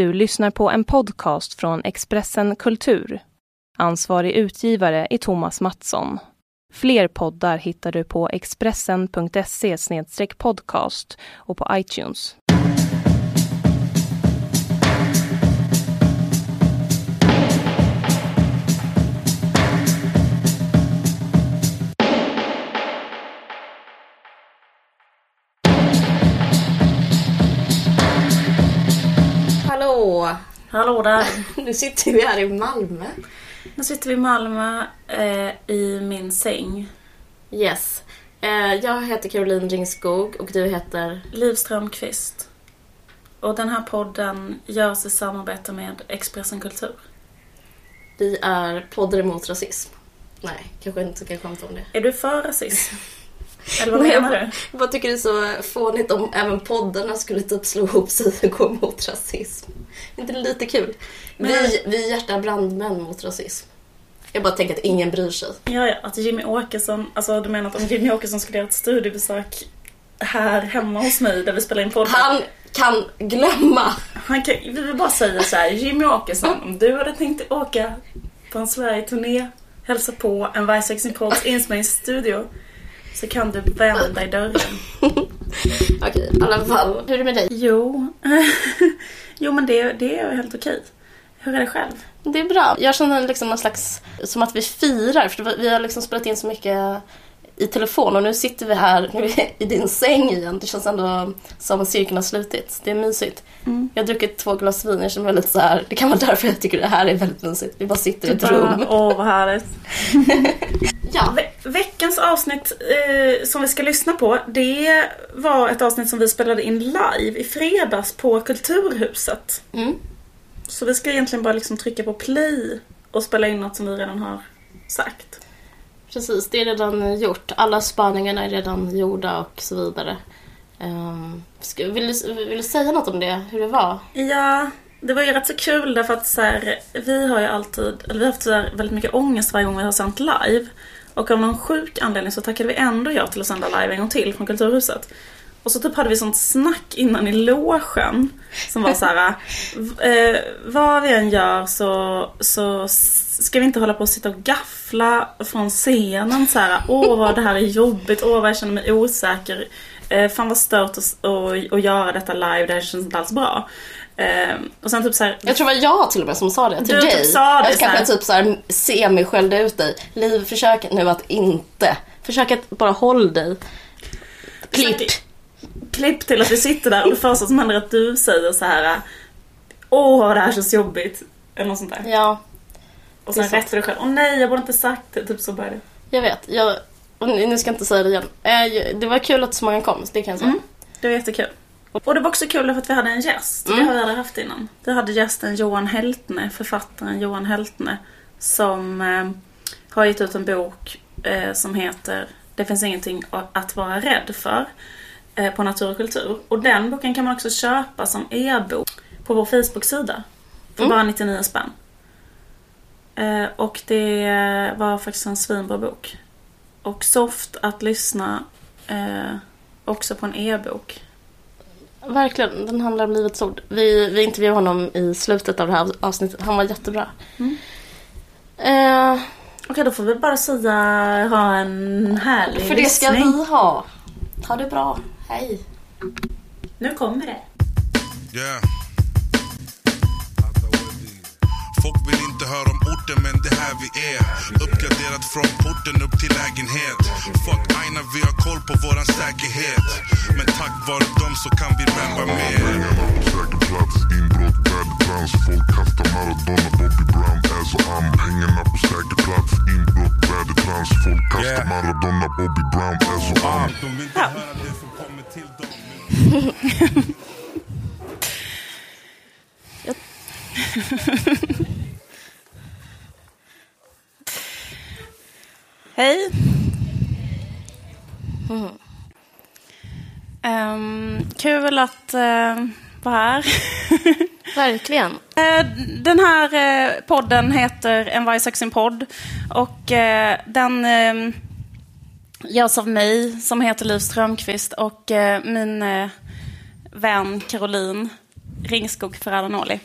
Du lyssnar på en podcast från Expressen Kultur. Ansvarig utgivare är Thomas Mattsson. Fler poddar hittar du på expressen.se podcast och på iTunes. Hallå! Där! Nu sitter vi här i Malmö. Nu sitter vi i Malmö eh, i min säng. Yes. Eh, jag heter Caroline Ringskog och du heter? Liv Strömqvist. Och den här podden görs i samarbete med Expressen Kultur. Vi är poddare mot rasism. Nej, kanske inte ska skämta om det. Är du för rasism? Eller vad menar du? Jag bara tycker det är så fånigt om även poddarna skulle typ slå ihop sig och gå emot rasism. Inte det lite kul? Men- Vi, vi hjärtar brandmän mot rasism. Jag bara tänker att ingen bryr sig. Ja, ja, att Jimmy Åkesson, alltså du menar att om Jimmy Åkesson skulle göra ett studiebesök här hemma hos mig där vi spelar in podden. Han kan glömma. Han kan, vi vill bara säga så här, Jimmy Åkesson, om du hade tänkt åka på en Sverige-turné, hälsa på en Vice Pods inspelningsstudio, så kan du vända i dörren. Okej, i alla fall. Hur är det med dig? Jo, jo men det, det är helt okej. Hur är det själv? Det är bra. Jag känner liksom någon slags, som att vi firar, för vi har liksom spelat in så mycket i telefon och nu sitter vi här nu är vi i din säng igen. Det känns ändå som cirkeln har slutits. Det är mysigt. Jag har druckit två glas vin, jag känner mig lite så här. det kan vara därför jag tycker det här är väldigt mysigt. Vi bara sitter i ett rum. Åh, vad härligt. Ja, Ve- veckans avsnitt eh, som vi ska lyssna på, det var ett avsnitt som vi spelade in live i fredags på Kulturhuset. mm. Så vi ska egentligen bara liksom trycka på play och spela in något som vi redan har sagt precis. Det är redan gjort. Alla spaningarna är redan gjorda och så vidare. Um, ska, vill, du, vill du säga något om det? Hur det var? Ja, det var ju rätt så kul därför att så här, vi har ju alltid, eller vi har haft så här väldigt mycket ångest varje gång vi har sänt live. Och av någon sjuk anledning så tackade vi ändå ja till att sända live en gång till från Kulturhuset. Och så typ hade vi sånt snack innan i logen som var så här, eh, vad vi än gör så, så ska vi inte hålla på och sitta och gaffla från scenen så här, åh vad det här är jobbigt, åh vad jag känner mig osäker. Eh, fan vad stört att, att, att göra detta live, det här känns inte alls bra. Eh, och sen typ så här, Jag tror det var jag till och med som sa det till Du dig. typ sa det jag så kanske typ så här semi skällde ut dig. Liv, försök nu att inte. Försök att bara håll dig. Klipp. Klipp till att vi sitter där och det första som händer är att du säger så här. Åh det här känns jobbigt. Eller något sånt där. Ja, Och sen det rättar du själv. Åh nej, jag borde inte sagt det. Typ så börjar det. jag vet. Jag, nu ska jag inte säga det igen. Eh, Det var kul att så många kom, det kan jag säga. Mm. Det var jättekul. Och det var också kul för att vi hade en gäst. Det Mm. har vi aldrig haft innan. Vi hade gästen Johan Heltne, författaren Johan Heltne. Som eh, har gett ut en bok eh, som heter Det finns ingenting att vara rädd för. Eh, på Natur och kultur. Och den boken kan man också köpa som e-bok på vår Facebook-sida. För Mm. bara 99 spänn. Eh, och det var faktiskt en svinbra bok. Och soft att lyssna eh, också på en e-bok. Verkligen, den handlar om Livets Ord. Vi, vi intervjuade honom i slutet av det här avsnittet. Han var jättebra. Mm. Eh, Okej, då får vi bara säga ha en härlig för det ska lyssning. vi ha. Ha det bra. Hej. Nu kommer det. Yeah. Folk vill inte höra om orten men det här vi är. Uppgraderat från porten upp till lägenhet. Fuck aina vi har koll på våran säkerhet. Men tack vare dem så kan vi rappa mer. Pengarna på säker plats, inbrott, vädertrans Folk kastar Maradona, Bobby Brown, ass och am. Pengarna på säker plats, inbrott, vädertrans Folk kastar. Maradona, Bobby Brown, ass och am Till dem Hej. Ehm, kul att uh, vara här. Verkligen. Eh, Den här eh, podden heter En varg söker sin podd. Och den eh, görs av mig som heter Liv Strömqvist och eh, min eh, vän Caroline Ringskog Ferrara Noli.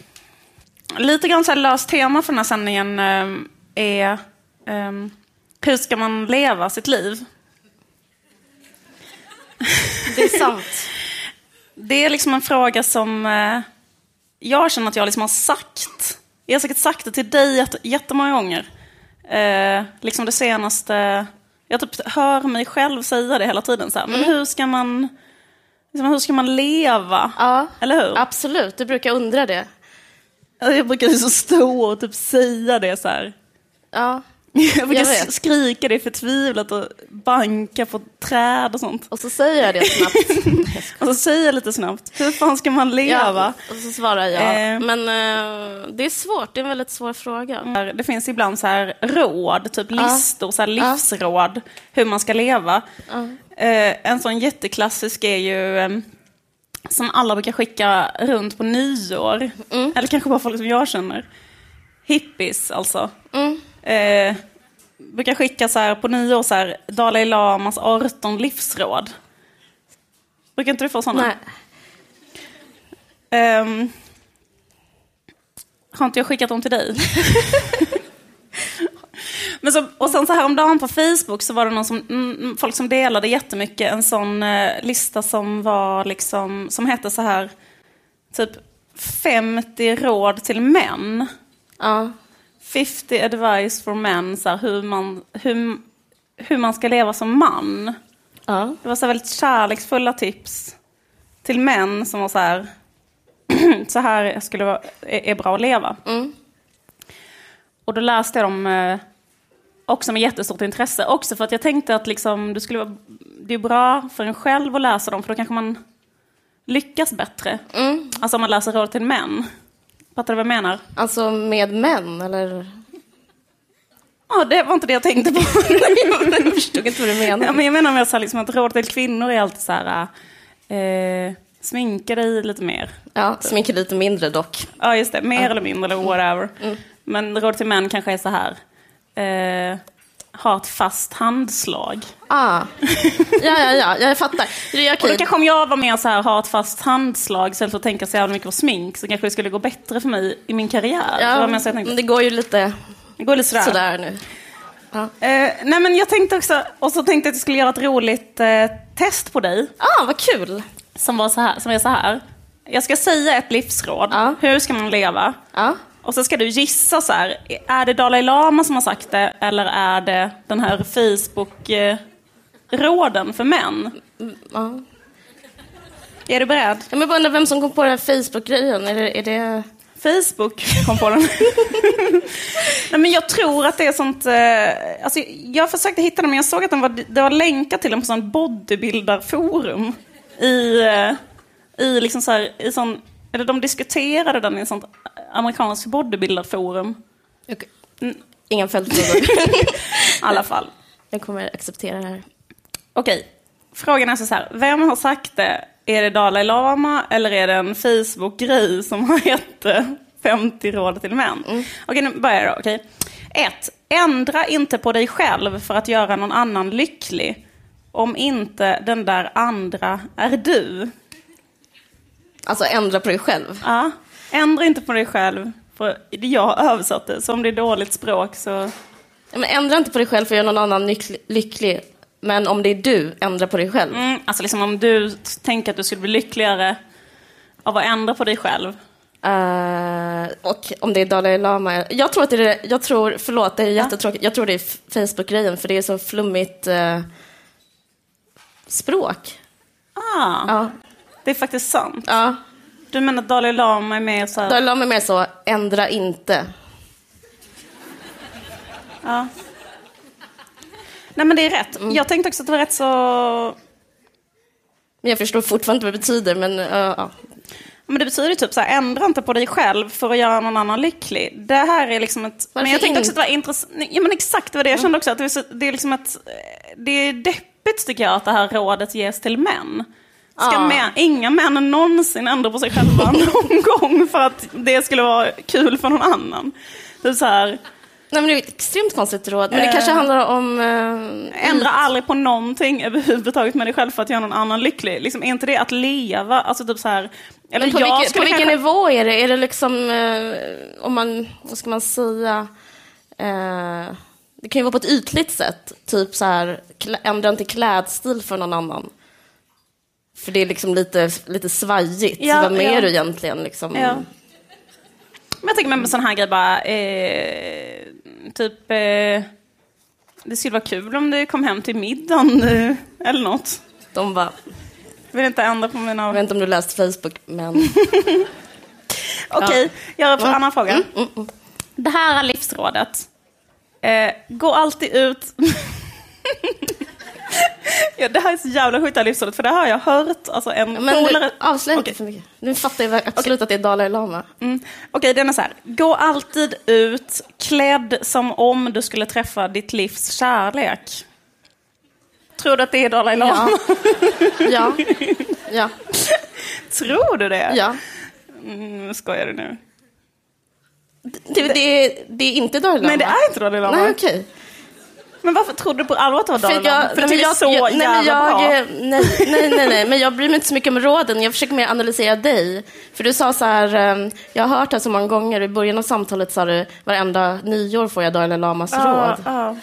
Lite grann så här löst tema för den här sändningen eh, är ehm, hur ska man leva sitt liv? Det är sant. Det är liksom en fråga som eh, jag känner att jag liksom har sagt. Jag har säkert sagt det till dig jätte- jättemånga gånger. Eh, liksom det senaste... Jag typ hör mig själv säga det hela tiden. Så här. Men hur ska man... Liksom, hur ska man leva? Ja, Eller hur? absolut. Du brukar undra det. Jag brukar så stå och typ säga det så här. Ja. Jag brukar Jag skrika det förtvivlat och banka på träd och sånt. Och så säger jag det snabbt. Och så säger jag lite snabbt, hur fan ska man leva? och så svarar jag. Eh. Men eh, det är svårt. Det är en väldigt svår fråga. Det finns ibland så här råd, typ listor, så här livsråd, hur man ska leva. Eh, en sån jätteklassisk är ju eh, som alla brukar skicka runt på nyår. Eller kanske bara folk som jag känner. Hippies alltså. Eh, brukar skicka så här på nyår så här, Dalai Lamas 18 livsråd. Brukar inte du få sådana? Nej. Ehm, har inte jag skickat dem till dig? Men så, och sen så häromdagen på Facebook så var det någon som, mm, folk som delade jättemycket en sån eh, lista som var liksom, som hette så här, typ 50 råd till män. Ja. 50 advice for men, så här, hur, man, hur, hur man ska leva som man. Ja. Det var så väldigt kärleksfulla tips till män som var så här, så här skulle vara, är, bra att leva. Och då läste jag dem eh, också med jättestort intresse. Också för att jag tänkte att liksom, det, skulle vara, det är bra för en själv att läsa dem, för då kanske man lyckas bättre. Alltså om man läser råd till män. Fattar du vad jag menar? Alltså med män, eller? Ja, det var inte det jag tänkte på. jag förstod inte vad du menar. Ja, men jag menar med så här, liksom, att råd till kvinnor är alltid så här, eh, sminka dig lite mer. Ja, sminka lite mindre dock. Ja, just det. Mer eller mindre eller whatever. Men råd till män kanske är så här. Eh, ha ett fast handslag. Ah. Ja, ja, ja, jag fattar. Det är Och då kanske om jag var mer så här, ha ett fast handslag istället för att tänka så jävla mycket på smink så kanske det skulle gå bättre för mig i min karriär. det Ja, men tänkte. det går ju lite Det går lite sådär. sådär nu. Eh, nej men jag tänkte också, och så tänkte jag att jag skulle göra ett roligt eh, test på dig. Ah, vad kul. Som, var så här, som är så här. Jag ska säga ett livsråd. Ja. Hur ska man leva? Ja. Och så ska du gissa så här. Är det Dalai Lama som har sagt det? Eller är det den här Facebook-råden för män? ja. Är du beredd? Jag bara undrar vem som kom på den här Facebook-grejen. Är det, är det... Facebook kom på den. Nej, men jag tror att det är sånt... Eh, alltså, jag försökte hitta den, men jag såg att den var, det var länkar till den på sån bodybuildarforum. I, eh, i liksom så här, i sån, eller de diskuterade den i ett sånt amerikanskt bodybuildarforum. Okej. Inga följdfrågor. I alla fall. jag kommer acceptera det här. Okej, frågan är så här. Vem har sagt det? Är det Dalai Lama eller är det en Facebook-grej som har gett eh, 50 råd till män? Okej, nu börjar jag då. Okej. Ett, Ändra inte på dig själv för att göra någon annan lycklig. Om inte den där andra är du. Alltså ändra på dig själv. Ja. Ändra inte på dig själv. För jag det, så om det är dåligt språk så... Men ändra inte på dig själv för att göra någon annan lycklig. Men om det är du, ändra på dig själv. Mm, alltså liksom om du tänker att du skulle bli lyckligare av att ändra på dig själv. Eh, och om det är Dalai Lama. Jag tror att det är, jag tror, förlåt det är jättetråkigt, jag tror det är Facebook-grejen för det är så flummigt eh, språk. Ah, Ja, det är faktiskt sant. ja. Du menar att Dalai Lama är mer så här... Dalai Lama är mer så, ändra inte. Ja. Nej men det är rätt. Jag tänkte också att det var rätt så... Men jag förstår fortfarande inte vad det betyder, men eh, ja. Men det betyder ju typ så här, ändra inte på dig själv för att göra någon annan lycklig. Det här är liksom ett... men jag tänkte också att det var intressant. Ja men exakt, det var det jag kände också. Att det, är så, det är liksom ett... Det är deppigt tycker jag att det här rådet ges till män. Ska Ja. män, inga män någonsin ändra på sig själva någon gång för att det skulle vara kul för någon annan. Det är så här, Nej, men det är ett extremt konstigt råd. Men det kanske handlar om... Eh, Ändra aldrig på någonting överhuvudtaget med dig själv för att göra någon annan lycklig. Liksom, är inte det att leva? Alltså typ så här... Eller Men på, vilken, på vilken kanske- nivå är det? Är det liksom, eh, om man, vad ska man säga, eh, det kan ju vara på ett ytligt sätt, typ så här, ändra inte klädstil för någon annan. För det är liksom lite, lite svajigt. Ja, Vem är ja. du egentligen? Liksom? Ja. Men jag tänker med en sån här grej bara, eh, typ, eh, det skulle vara kul om du kom hem till middagen eh, eller något. De bara, vill inte ändra på mina... jag vet inte om du läst Facebook, men... Okej, jag har en Mm. annan fråga. Mm, mm, mm. Det här är livsrådet. Eh, gå alltid ut... ja, det här är så jävla sjukt det här livsrådet, för det här har jag hört. Alltså en Men polare... avslöja inte för mycket. Nu fattar jag absolut att det är Dalai Lama. Mm. Okej, den är så här. Gå alltid ut klädd som om du skulle träffa ditt livs kärlek. Tror du att det är Dalai Lama? Ja. Ja. Ja. Tror du det? ja. Mm, skojar du nu? Det, det, är, det är inte Dalai Lama. Nej, det är inte Dalai Lama. Nej, okej. Men varför trodde du på allvar att det var Dalai För jag, För nej, det är jag, så jag, nej, men jag, bra. nej, nej, nej, nej, men jag bryr mig inte så mycket om råden. Jag försöker mer analysera dig. För du sa så här, eh, jag har hört det så många gånger, i början av samtalet sa du, varenda nyår får jag Dalai Lamas Ja, råd. ja.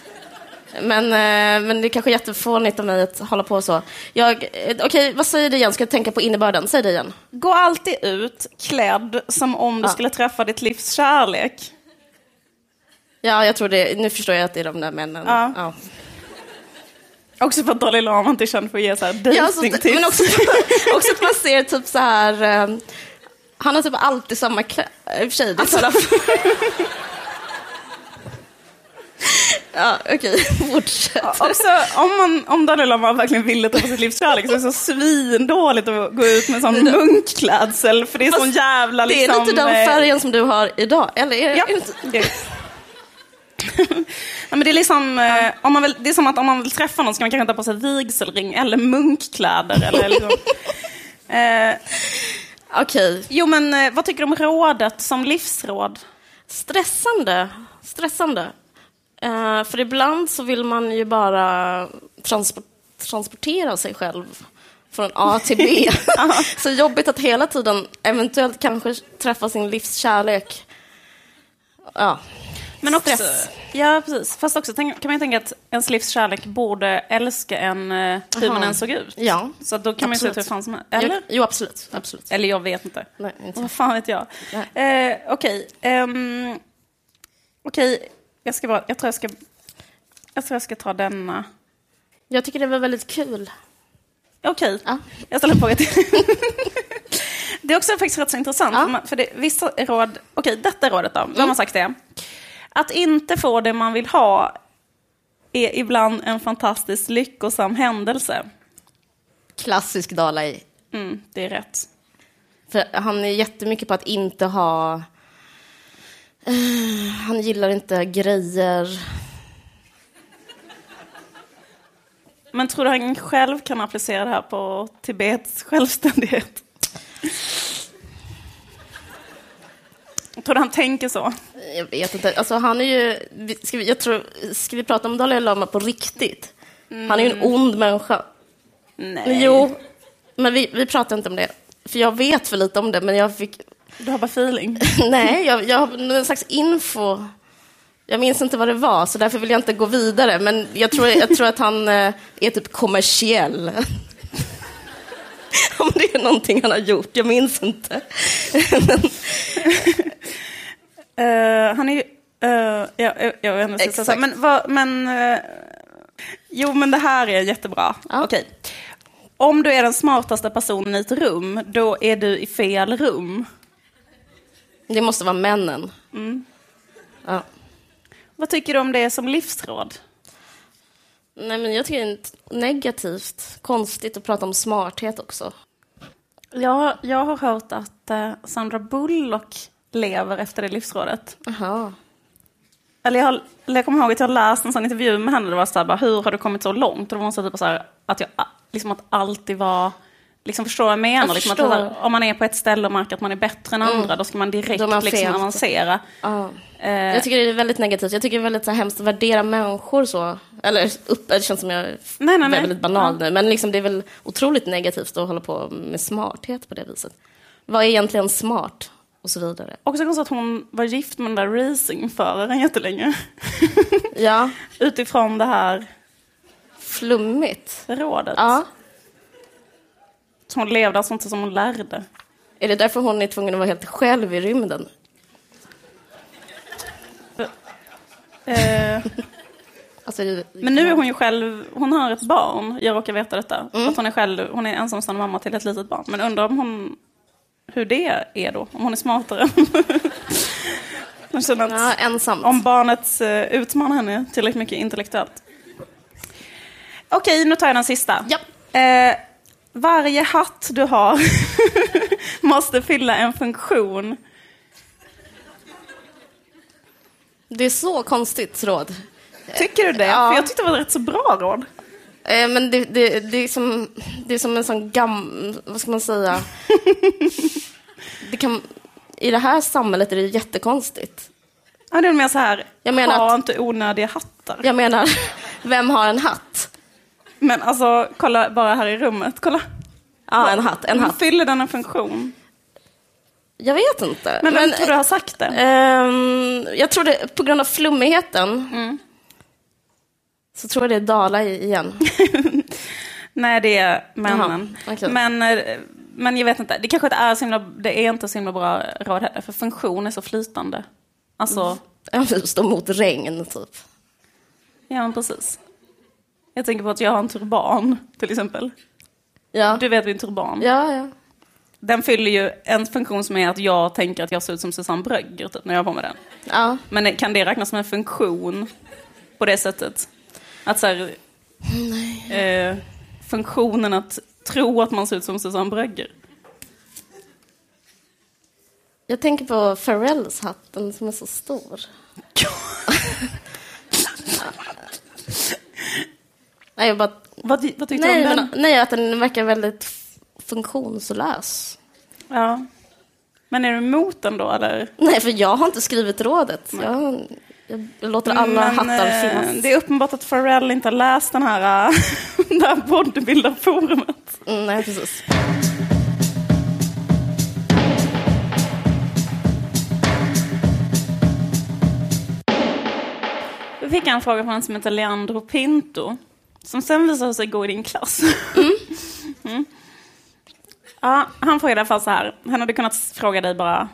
Men, eh, men det är kanske jättefånigt av mig att hålla på så. Eh, Okej, vad säger du igen? Ska jag tänka på innebörden? Säg det igen. Gå alltid ut klädd som om du Ja. skulle träffa ditt livs kärlek. Ja, jag tror det. Nu förstår jag att det är de där männen. Ja. Ja. Också för att Dalai Lama inte är känd för att ge så här Ja, alltså, dejtingtips. men också, också att man ser typ så här... eh, han har typ alltid samma kläder. I och för sig, det sådana... ja, okej. Fortsätt. Också om, man, om Dalai Lama verkligen ville träffa sitt livs kärlek så är det så svindåligt att gå ut med sån munkklädsel för det är sån jävla Det liksom... är lite den eh, färgen som du har idag, eller? Är, Ja. är det inte? ja, men det, är liksom, eh, om man vill, det är som att om man vill träffa någon ska man kanske ta på sig vigselring eller munkkläder. Eller liksom. eh, Okej. jo, men eh, vad tycker du om rådet som livsråd? Stressande. Stressande. Eh, för ibland så vill man ju bara transport, transportera sig själv från A till B. så jobbigt att hela tiden eventuellt kanske träffa sin livs kärlek. Ja. Men också, Stress. ja, precis. Fast också kan man ju tänka att ens livs kärlek borde älska en eh, hur man Aha. än såg ut. Ja. Så då kan man ju se ut hur Absolut. fan som helst. Eller? Jo, jo, absolut. absolut. Eller jag vet inte. Nej, inte. Vad fan vet jag? Nej. Eh, Okej. ehm, Okej, jag, ska bara- jag, tror jag, ska, jag tror jag ska ta denna. Jag tycker det var väldigt kul. Okej, Ja. jag ställer en fråga till. det är också faktiskt rätt så intressant. Ja. För, man, det, vissa råd, okej detta rådet då, vem har sagt det? Att inte få det man vill ha är ibland en fantastiskt lyckosam händelse. Klassisk Dalai. Mm, det är rätt. För han är jättemycket på att inte ha... Eh, han gillar inte grejer. Men tror du han själv kan applicera det här på Tibets självständighet? Tror du han tänker så? Jag vet inte. Alltså, han är ju... Ska vi, jag tror, ska vi prata om Dalai Lama på riktigt? Han är ju en ond människa. Nej. Jo, men vi, vi pratar inte om det. För jag vet för lite om det, men jag fick... Du har bara feeling. Nej, jag, jag har någon slags info. Jag minns inte vad det var, så därför vill jag inte gå vidare. Men jag tror, jag tror att han eh, är typ kommersiell. Om det är någonting han har gjort, jag minns inte. Eh, han är ju... Uh, jag, jag, jag vet inte. Exakt. Men, vad, men eh, jo, men det här är jättebra. Ja. Okej. Om du är den smartaste personen i ett rum, då är du i fel rum. det måste vara männen. Ja. Vad tycker du om det som livsråd? Nej, men jag tycker det är negativt, konstigt att prata om smarthet också. Jag, jag har hört att Sandra Bullock lever efter det livsrådet. Jaha. Eller jag, har, eller jag kommer ihåg att jag läste en sån intervju med henne. Det var så här, bara, hur har du kommit så långt? Och det var så typ så här, att jag liksom att alltid var Liksom förstår vad jag menar? Jag liksom att här, om man är på ett ställe och märker att man är bättre än andra, då ska man direkt Då är man liksom avancera. Ja. Eh, Jag tycker det är väldigt negativt. Jag tycker det är väldigt så här, hemskt att värdera människor så. Eller upp, det känns som jag är Nej, nej, nej. väldigt banal nu. Men liksom, det är väl otroligt negativt att hålla på med smarthet på det viset. Vad är egentligen smart? Och så vidare. Också konstigt att hon var gift med den där racingföraren jättelänge. Ja, Utifrån det här flummigt. rådet. Ja. Så hon levde alltså inte som hon lärde. Är det därför hon är tvungen att vara helt själv i rymden? Eh, Alltså, det- men nu är hon ju själv, hon har ett barn, jag råkar veta detta. Mm. Att hon är själv, hon är ensamstående mamma till ett litet barn. Men undrar om hon, hur det är då, om hon är smartare. Jag känner att Ja, ensamt. om barnet eh, utmanar henne tillräckligt mycket intellektuellt. Okej, nu tar jag den sista. Ja. Eh, varje hatt du har måste fylla en funktion. Det är så konstigt råd. Tycker du det? Ja. För jag tyckte det var ett rätt så bra råd. Eh, men det, det, det, är som, det är som en sån gam... Vad ska man säga? det kan, I det här samhället är det jättekonstigt. Ja, det är mer så här, Jag menar ha att- inte onödiga hattar. Jag menar, vem har en hatt? Men alltså, kolla bara här i rummet. Kolla. Ja, en hatt. En hatt. Fyller den en funktion? Jag vet inte. Men vem tror du har sagt det? ehm, jag tror det, på grund av flummigheten, Mm. Så tror jag det är Dala igen. Nej, det är männen. Jaha, okej. men, eh, men jag vet inte, det kanske inte är så himla, det är inte så himla bra råd heller, för funktion är så flytande. Alltså, Jag står mot regn, typ. ja men precis. Jag tänker på att jag har en turban, till exempel. Ja, Du vet min turban. ja, ja. Den fyller ju en funktion som är att jag tänker att jag ser ut som Susanne Brögger typ, när jag har på mig den. ja. Men kan det räknas som en funktion på det sättet? Att så här, eh, funktionen att tro att man ser ut som Susanne Brögger. Jag tänker på Pharrells hatten som är så stor. Nej, jag bara... vad, vad tyckte Nej, du om men, den? nej, att den verkar väldigt funktionslös. Ja. Men är du emot den då eller? Nej, för jag har inte skrivit rådet. Jag, jag låter alla Men, hattar eh, finnas. Det är uppenbart att Pharrell inte har läst den här, äh, det här bodybuilder-forumet. Mm, nej, precis. Då fick jag en fråga från en som heter Leandro Pinto. Som sen visade sig gå i din klass. Mm. Ja, han frågade i alla fall så här. Han hade kunnat fråga dig bara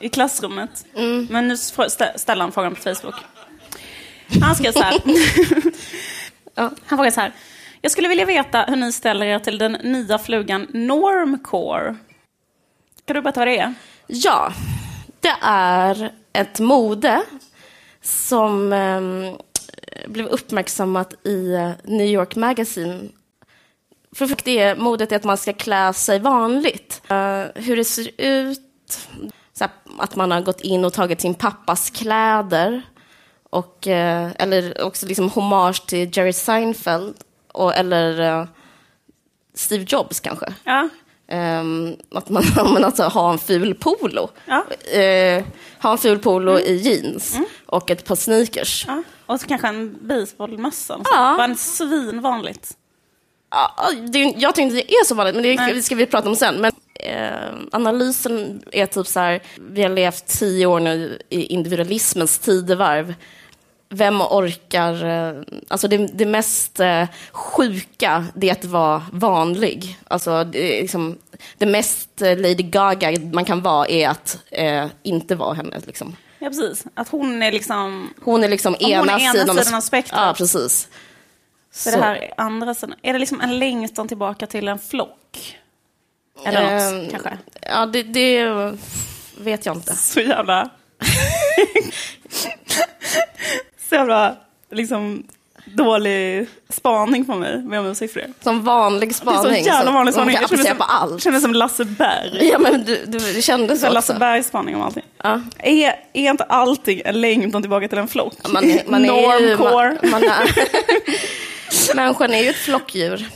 i klassrummet. Men nu ställer han frågan på Facebook. Han skrev så här. Ja. Han frågade så här. Jag skulle vilja veta hur ni ställer er till den nya flugan Normcore. Kan du berätta vad det är? Ja, det är ett mode som ehm, blev uppmärksammat i eh, New York Magazine. För det modet är att man ska klä sig vanligt. Eh, hur det ser ut, här, att man har gått in och tagit sin pappas kläder. Och, eh, eller också liksom hommage till Jerry Seinfeld. Och, eller eh, Steve Jobs kanske. Ja, Ehm, att man men alltså, ha en ful polo. Ja. Eh, ha en ful polo i jeans och ett par sneakers. ja. Och så kanske en baseballmössa. Ja. Bara svinvanligt. Ja, det, jag tycker inte det är så vanligt, men det Nej. ska vi prata om sen. Men, eh, analysen är typ så här, vi har levt tio år nu i individualismens tidevarv. Vem orkar... Eh, alltså det, det mest eh, sjuka, det är att vara vanlig. Alltså det, liksom, det mest eh, Lady Gaga man kan vara är att eh, inte vara henne. Liksom. Ja, precis. Att hon är liksom... Hon är liksom hon ena, är ena sidan, sidan av spektrat. Ja, precis. Så det här är andra sidan. Är det liksom en längtan tillbaka till en flock? Eller något, Ehm, kanske? Ja, det, det vet jag inte. Så jävla... så jävla liksom dålig spaning på mig. Vad jag med siffror. Som vanlig Det är spaning. så jävla vanlig spaning. Jag känner på allt. känner som Lasse Berg. Ja, men du, du, det kändes Så Lasse. Bergs spaning om allting. Ja. Är, är inte allting en längtan tillbaka till en flock? Man, man. Normcore. Man, man är, människan är ju ett flockdjur.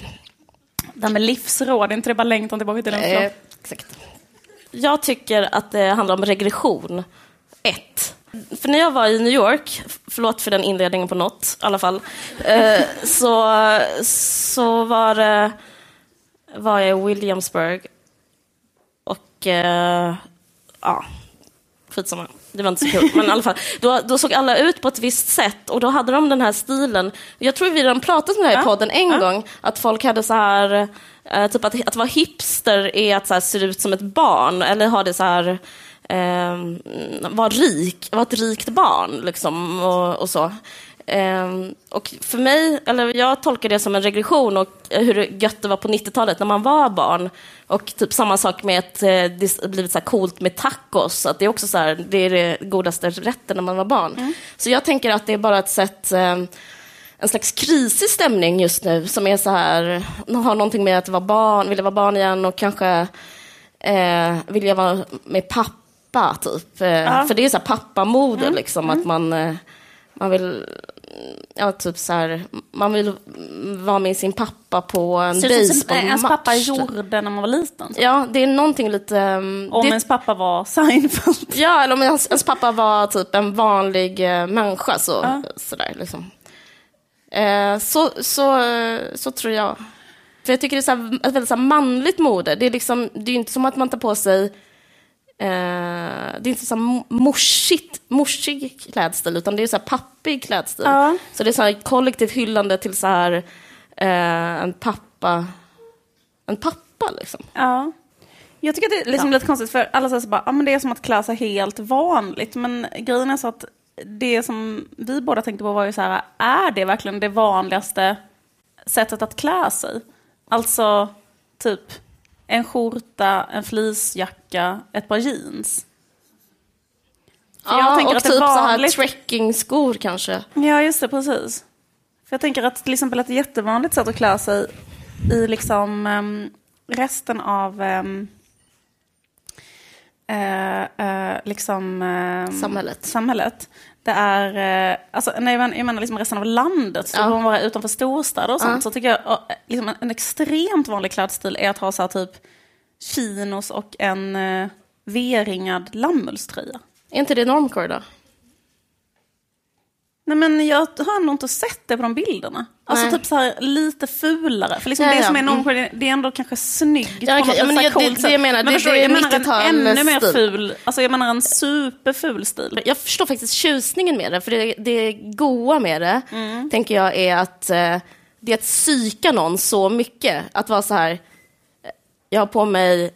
Det här med livsråd, är inte det bara längtan tillbaka till den? Eh, exakt. Jag tycker att det handlar om regression. Ett. För när jag var i New York, förlåt för den inledningen på något i alla fall, eh, så, så var, det, var jag i Williamsburg och eh, ja, skitsamma. Det var inte så kul. Men i alla fall, då, då såg alla ut på ett visst sätt och då hade de den här stilen. Jag tror vi redan pratat om det här i podden en gång, att folk hade så här, eh, typ att, att vara hipster är att så här, se ut som ett barn, eller ha det så här, eh, vara rik, vara ett rikt barn liksom och, och så. Um, och för mig, eller jag tolkar det som en regression och hur gött det var på 90-talet när man var barn. Och typ samma sak med att eh, det blivit så här coolt med tacos. Att det är också så här, det är det godaste rätten när man var barn. Mm. Så jag tänker att det är bara ett sätt, um, en slags krisig stämning just nu som är så här, har någonting med att vara barn, vilja vara barn igen och kanske eh, vilja vara med pappa typ. Eh, ja. För det är så här pappamode mm. liksom, att mm. man eh, man vill, ja, typ så här, man vill vara med sin pappa på en baseballmatch. ens pappa gjorde när man var liten. Så. Ja, det är någonting lite... Um, om det, ens pappa var Seinfeld. Ja, eller om ens, ens pappa var typ en vanlig uh, människa. Så, ja. sådär, liksom. Uh, så, så, så tror jag. För jag tycker det är så här, ett väldigt så manligt mode. Det är, liksom, det är inte som att man tar på sig Eh, det är inte så morsigt, morsig klädstil, utan det är så här pappig klädstil. Ja. Så det är så här kollektivt hyllande till så här, eh, en pappa. En pappa, liksom. Ja. Jag tycker att det är liksom ja. lite konstigt, för alla säger så bara, ja men det är som att klä sig helt vanligt. Men grejen är så att det som vi båda tänkte på var ju så här, är det verkligen det vanligaste sättet att klä sig? Alltså, typ en skjorta, en fleecejacka, ett par jeans. För ja, och typ vanligt... så här trekkingskor kanske. Ja, just det, precis. För jag tänker att till exempel ett jättevanligt sätt att klä sig i liksom um, resten av um, uh, uh, liksom, um, samhället. samhället det är, eh, alltså, nej, jag menar liksom resten av landet, så ja. man vara utanför storstäder och sånt, ja. så tycker jag liksom en, en extremt vanlig klädstil är att ha så här, typ chinos och en eh, V-ringad lammullströja. Är inte det normcore då? Nej men jag har nog inte sett det på de bilderna. Alltså Nej. typ så här lite fulare. För liksom ja, det ja. som är normcore, mm. det är ändå kanske snyggt ja, på något ja, men jag, det, det, jag menar, men det, det är jag menar en ännu mer ful, alltså jag menar en superful stil. Jag förstår faktiskt tjusningen med det, för det, det goa med det, mm. tänker jag är att eh, det är att psyka någon så mycket. Att vara så här, jag har på mig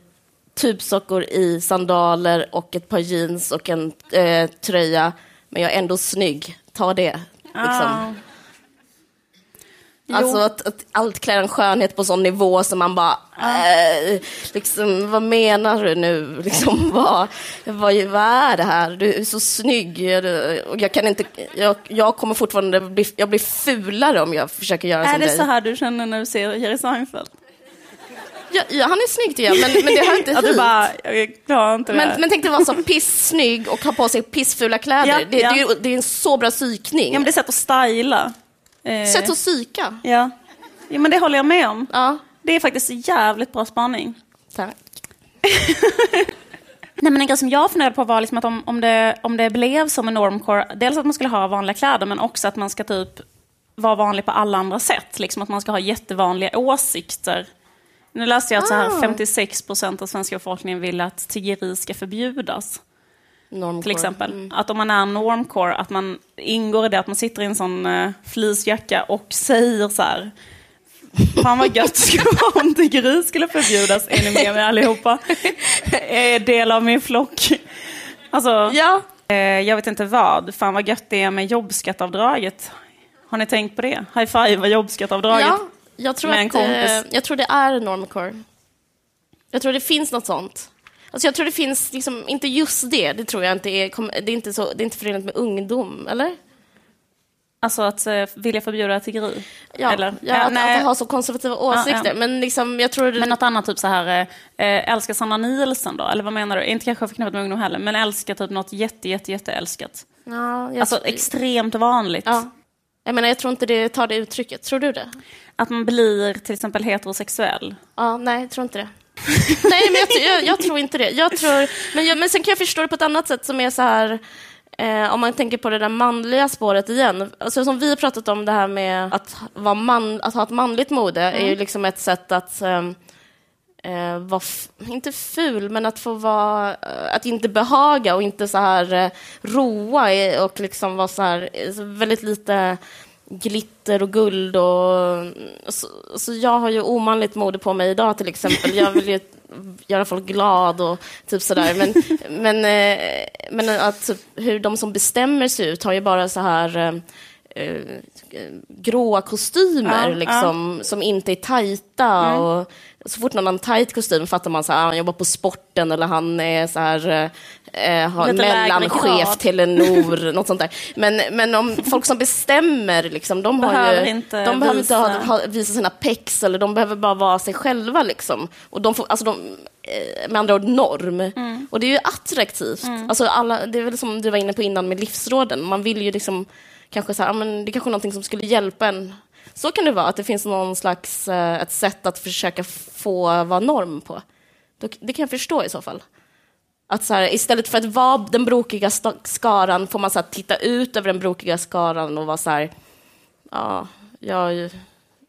tubsockor i sandaler och ett par jeans och en eh, tröja, men jag är ändå snygg. Ta det. Liksom. Ah. Alltså att, att, allt klär en skönhet på sån nivå som man bara, ah. äh, liksom, vad menar du nu? Liksom, vad, vad, vad är det här? Du är så snygg. Och jag, kan inte, jag, jag kommer fortfarande bli, jag blir fulare om jag försöker göra är som dig. Är det så här du känner när du ser Jerry Seinfeld? Ja, ja, han är snygg tycker jag, men, men det hör inte hit. du bara, jag klarar inte det men, men tänk dig vara så pissnygg och ha på sig pissfula kläder. Ja, det, ja. Det, är, det är en så bra psykning. Ja, men det är sätt att styla. Eh. Sätt att psyka. Ja. ja, men det håller jag med om. Ja. Det är faktiskt jävligt bra spaning. Tack. Nej, men en grej som jag funderade på var liksom att om, om, det, om det blev som en normcore, dels att man skulle ha vanliga kläder, men också att man ska typ vara vanlig på alla andra sätt. Liksom att man ska ha jättevanliga åsikter nu läste jag att så här 56 ah. procent av svenska befolkningen vill att tiggeri ska förbjudas. Normcore. Till exempel. Mm. Att om man är normcore, att man ingår i det att man sitter i en sån uh, fleecejacka och säger så här. Fan vad gött det skulle vara om tiggeri skulle förbjudas. Är ni med mig allihopa? är del av min flock. Alltså, ja. eh, jag vet inte vad. Fan vad gött det är med jobbskattavdraget. Har ni tänkt på det? High five jobbskattavdraget. Ja, jag tror, att, eh, jag tror det är normcore. Jag tror det finns något sånt. Alltså jag tror det finns, liksom, inte just det, det tror jag inte är, det är inte, så, det är inte förenat med ungdom, eller? Alltså att uh, vilja förbjuda tiggeri? Ja, eller? ja att, nej. att ha så konservativa åsikter. Ja, ja. Men, liksom, jag tror det... men något annat, typ så här, äh, älskar Sanna Nielsen då? Eller vad menar du? Inte kanske förknippat med ungdom heller, men älskar typ något jätte, jätte, jätte älskat. Ja, jag... Alltså extremt vanligt. Ja. Jag menar, jag tror inte det tar det uttrycket. Tror du det? Att man blir till exempel heterosexuell. Ja, nej, jag tror inte det. nej, men jag, jag, jag, tror inte det. Jag tror, men, jag, men sen kan jag förstå det på ett annat sätt som är så här... Eh, om man tänker på det där manliga spåret igen. Alltså, som vi har pratat om det här med att, vara man, att ha ett manligt mode är ju liksom ett sätt att ehm, eh, vara, inte ful, men att få vara, eh, att inte behaga och inte så här eh, roa och liksom vara så här, eh, väldigt lite glitter och guld och så, så jag har ju omanligt mode på mig idag till exempel. Jag vill ju göra folk glad och typ sådär. Men, men, eh, men att typ, hur de som bestämmer sig ut har ju bara så här eh, eh, gråa kostymer Ja, liksom, som inte är tajta. Och så fort någon har en tajt kostym fattar man att han jobbar på sporten eller han är så här, eh, lägre mellanchef grad. till en nor, något sånt där. Men, men om folk som bestämmer, liksom, de, Behöver ju, inte de behöver inte ha, visa. ha, visa sina pex, eller de behöver bara vara sig själva. Liksom. Och de får, alltså de, eh, med andra ord norm. Mm. Och det är ju attraktivt. Alltså alla, det är väl som du var inne på innan med livsråden. Man vill ju liksom kanske så här, men det är kanske är någonting som skulle hjälpa en. Så kan det vara, att det finns någon slags eh, ett sätt att försöka få vara norm på. Det kan jag förstå i så fall. Att så här, istället för att vara den brokiga skaran får man så här, titta ut över den brokiga skaran och vara så här, ja, jag,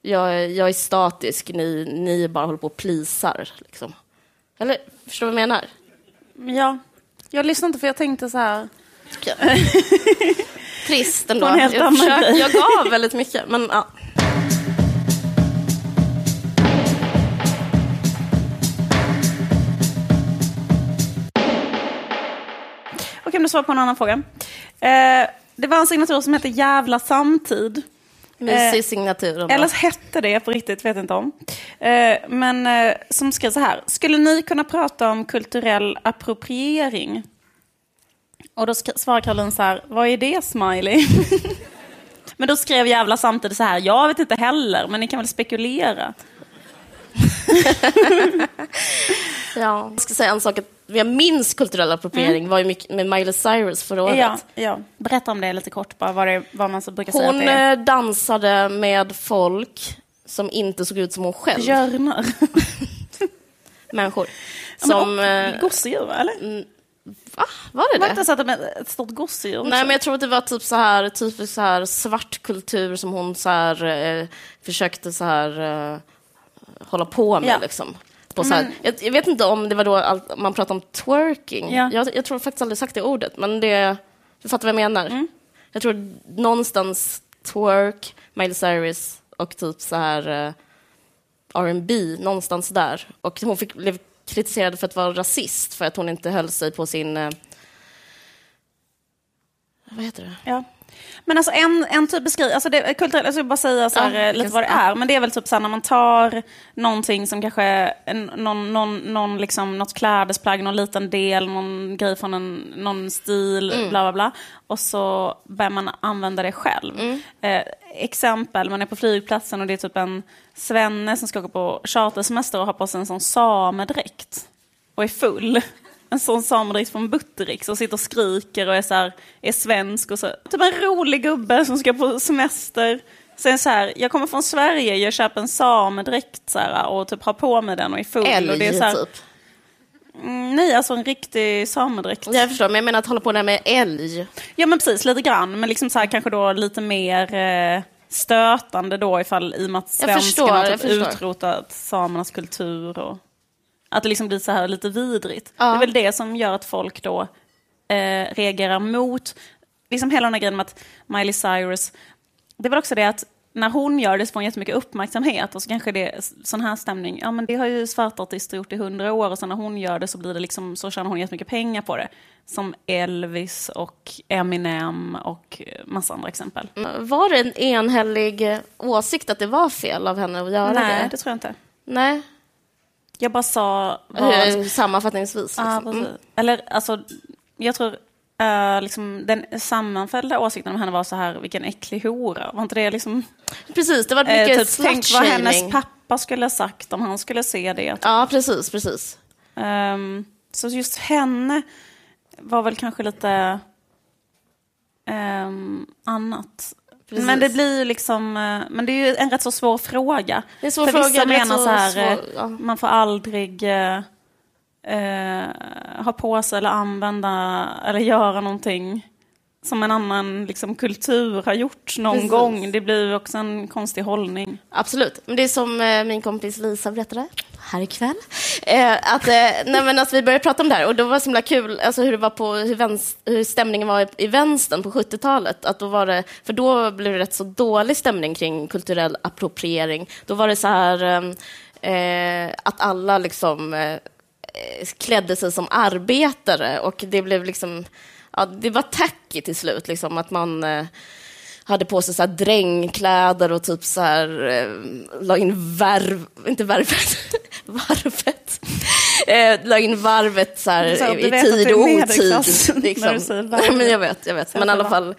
jag, jag är statisk, ni, ni bara håller på och plisar. Liksom. Eller, förstår du vad jag menar? Ja, jag lyssnade inte för jag tänkte så här. Trist ändå. Jag, försökte- jag gav väldigt mycket, men ja. Svarar jag på en annan fråga. Eh, det var en signatur som hette Jävla samtid. Mysig signatur. ändå. Eller hette det på riktigt, vet inte om. Eh, men eh, som skrev så här. Skulle ni kunna prata om kulturell appropriering? Och då svarar Caroline så här. Vad är det, smiley? men då skrev jävla samtidigt så här. Jag vet inte heller, men ni kan väl spekulera. Ja. Jag ska säga en sak, jag minns kulturell appropriering var ju mycket med Miley Cyrus förra året. Ja, ja. Berätta om det lite kort, bara vad, det, vad man så brukar säga Hon att det är. eh, dansade med folk som inte såg ut som hon själv. Björnar. Människor. Ja, Som... och eh, Gosedjur, eller? va? Var det Var det det? inte så att de är ett stort gosedjur? Nej, men jag tror att det var typ så här, typiskt så här svart kultur som hon så här, eh, försökte så här, eh, hålla på med. Ja. Liksom. På så här, jag, jag vet inte om det var då allt, man pratade om twerking. Ja. Jag, jag tror faktiskt aldrig sagt det ordet, men det, du fattar vad jag menar. Mm. Jag tror någonstans twerk, Miley Cyrus och typ så här eh, R&B någonstans där. Och hon fick, blev kritiserad för att vara rasist för att hon inte höll sig på sin... Eh, vad heter det? Ja. Men alltså en, en typ beskriv, alltså det, kulturellt, jag ska bara säga så här, Ja, eh, lite vad det är, men det är väl typ så här när man tar någonting som kanske, någon, någon, någon liksom, något klädesplagg, någon liten del, någon grej från en, någon stil, Mm. bla bla bla, och så börjar man använda det själv. Mm. Eh, exempel, man är på flygplatsen och det är typ en svenne som ska åka på chartersemester och har på sig en sån samedräkt och är full. En sån samedräkt från Buttericks och sitter och skriker och är, så här, är svensk. Och så. Typ en rolig gubbe som ska på semester. Sen så här, jag kommer från Sverige, jag köper en samedräkt så här, och typ har på mig den och är full. och Älg, det är så här, typ. mm, Nej, alltså en riktig samedräkt. Jag förstår, men jag menar att hålla på där med älg. Ja men precis, lite grann. Men liksom så här, kanske då lite mer eh, stötande då ifall i och med att svenskarna typ utrotat samernas kultur. Och, att det liksom blir så här lite vidrigt. Ja. Det är väl det som gör att folk då eh, reagerar mot, liksom hela den här grejen med att Miley Cyrus, det är väl också det att när hon gör det så får hon jättemycket uppmärksamhet och så kanske det är sån här stämning, ja men det har ju svarta artister gjort i hundra år och sen när hon gör det så blir det liksom, så tjänar hon jättemycket pengar på det. Som Elvis och Eminem och eh, massa andra exempel. Var det en enhällig eh, åsikt att det var fel av henne att göra Nej, det? det tror jag inte. Nej, Jag bara sa vad... Eh, sammanfattningsvis. Liksom. precis. Eller alltså, jag tror eh, liksom, den sammanfällda åsikten om henne var så här, vilken äcklig hora. Var inte det liksom... mm. Precis, det var Eh, mycket typ, tänk vad hennes pappa skulle ha sagt om han skulle se det. Typ. Ja, precis, precis. Ehm, så just henne var väl kanske lite ehm, annat. Precis. Men det blir ju liksom, eh, men det är ju en rätt så svår fråga. Det är svår För fråga, vissa menar så så här, svår- eh, ja. man får aldrig eh, eh, ha på sig eller använda eller göra någonting som en annan liksom, kultur har gjort någon Precis. gång. Det blir ju också en konstig hållning. Absolut. Men det är som eh, min kompis Lisa berättade här ikväll. Eh, att, eh, nej, men alltså, vi började prata om det här och då var det så himla kul alltså, hur, det var på, hur, vänst, hur stämningen var i, i vänstern på 70-talet. Att då var det, för då blev det rätt så dålig stämning kring kulturell appropriering. Då var det så här eh, eh, att alla liksom eh, klädde sig som arbetare och det blev liksom, ja, det var tacky till slut, liksom, att man eh, hade på sig så här drängkläder och typ så här, eh, la in värv, inte värvet, varvet. Eh, la in varvet så här, Så i tid och otid. säger varvet. men jag vet, jag vet. Men i alla fall.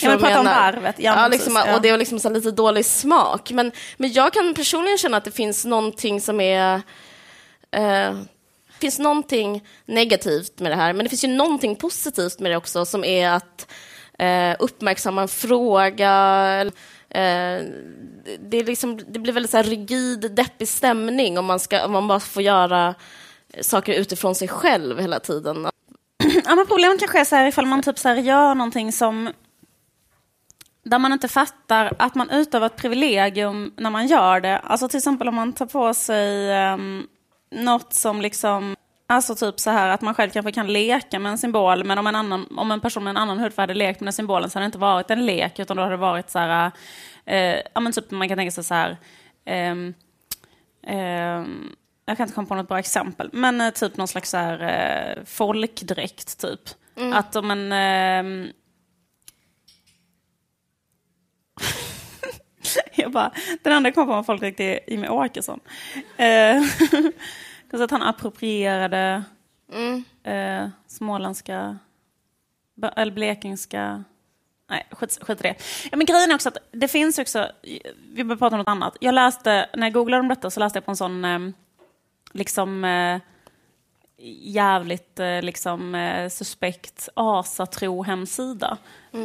Jag prata om varvet. Ja, Ja, liksom, ja. Och det var liksom så lite dålig smak. Men, men jag kan personligen känna att det finns någonting som är Eh, finns någonting negativt med det här, men det finns ju någonting positivt med det också, som är att eh, uppmärksamma en fråga. Eh, det, är liksom, det blir väldigt så här rigid, deppig stämning om man, ska, om man bara får göra saker utifrån sig själv hela tiden. Ja, men problemet kanske är så här ifall man typ så här gör någonting som där man inte fattar att man utövar ett privilegium när man gör det. Alltså till exempel om man tar på sig um, något som liksom, alltså typ så här att man själv kanske kan leka med en symbol, men om en, annan, om en person med en annan hudfärg hade lekt med den symbolen så hade det inte varit en lek, utan då hade det varit så här, eh, ja men typ man kan tänka sig så här, ehm, ehm, jag kan inte komma på något bra exempel, men eh, typ någon slags så här, eh, folkdräkt typ. Att om en... ehm, jag bara, den enda jag kom på med folkdräkt är Jimmie Åkesson. Eh, så att han approprierade eh, småländska, eller blekingska Nej, skit, skit i det. Ja, men grejen är också att det finns också, vi behöver prata om något annat. Jag läste, när jag googlade om detta så läste jag på en sån, eh, liksom, eh, jävligt eh, liksom, eh, suspekt asatro-hemsida.